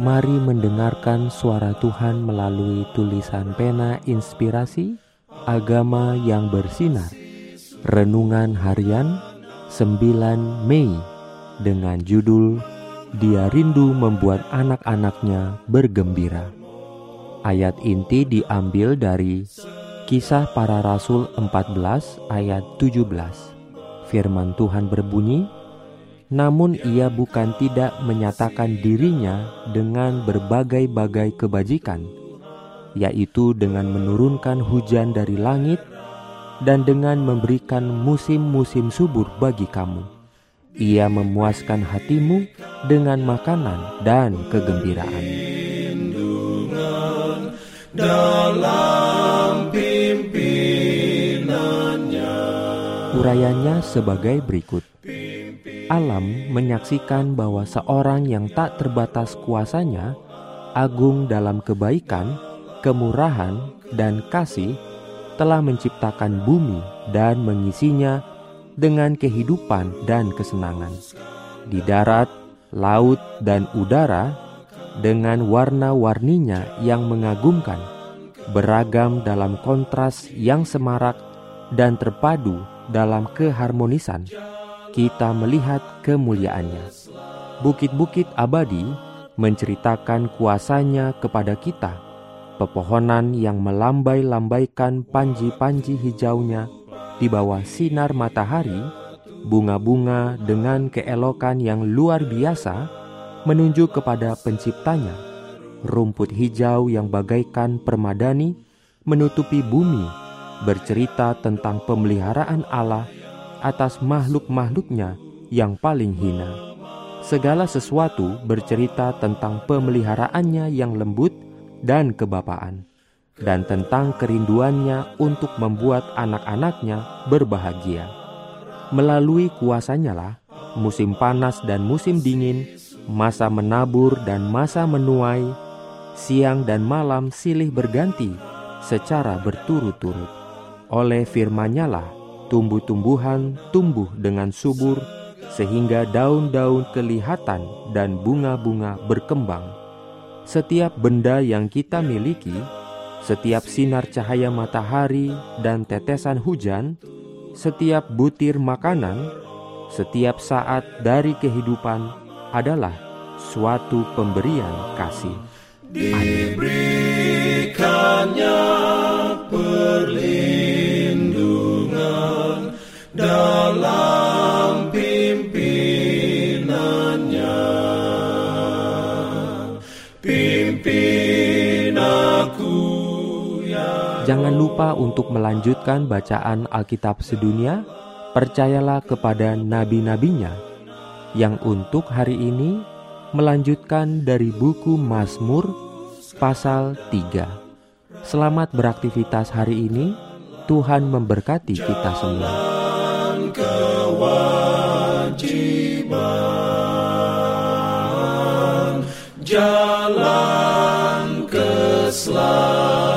Mari mendengarkan suara Tuhan melalui tulisan pena inspirasi agama yang bersinar. Renungan harian 9 Mei dengan judul Dia rindu membuat anak-anaknya bergembira. Ayat inti diambil dari Kisah Para Rasul 14 ayat 17. Firman Tuhan berbunyi, namun ia bukan tidak menyatakan dirinya dengan berbagai-bagai kebajikan, yaitu dengan menurunkan hujan dari langit dan dengan memberikan musim-musim subur bagi kamu. Ia memuaskan hatimu dengan makanan dan kegembiraan. Urayanya sebagai berikut alam menyaksikan bahwa seorang yang tak terbatas kuasanya, agung dalam kebaikan, kemurahan, dan kasih, telah menciptakan bumi dan mengisinya dengan kehidupan dan kesenangan. Di darat, laut, dan udara, dengan warna-warninya yang mengagumkan, beragam dalam kontras yang semarak dan terpadu dalam keharmonisan kita melihat kemuliaannya. Bukit-bukit abadi menceritakan kuasanya kepada kita. Pepohonan yang melambai-lambaikan panji-panji hijaunya di bawah sinar matahari, bunga-bunga dengan keelokan yang luar biasa menunjuk kepada penciptanya. Rumput hijau yang bagaikan permadani menutupi bumi, bercerita tentang pemeliharaan Allah atas makhluk-makhluknya yang paling hina. Segala sesuatu bercerita tentang pemeliharaannya yang lembut dan kebapaan, dan tentang kerinduannya untuk membuat anak-anaknya berbahagia. Melalui kuasanya lah, musim panas dan musim dingin, masa menabur dan masa menuai, siang dan malam silih berganti secara berturut-turut. Oleh firman-Nya lah tumbuh-tumbuhan tumbuh dengan subur sehingga daun-daun kelihatan dan bunga-bunga berkembang. Setiap benda yang kita miliki, setiap sinar cahaya matahari dan tetesan hujan, setiap butir makanan, setiap saat dari kehidupan adalah suatu pemberian kasih. Diberikannya dalam pimpinannya. Pimpin aku ya Jangan lupa untuk melanjutkan bacaan Alkitab sedunia. Percayalah kepada nabi-nabinya yang untuk hari ini melanjutkan dari buku Mazmur pasal 3. Selamat beraktivitas hari ini. Tuhan memberkati kita semua kewajiban. Jalan keselamatan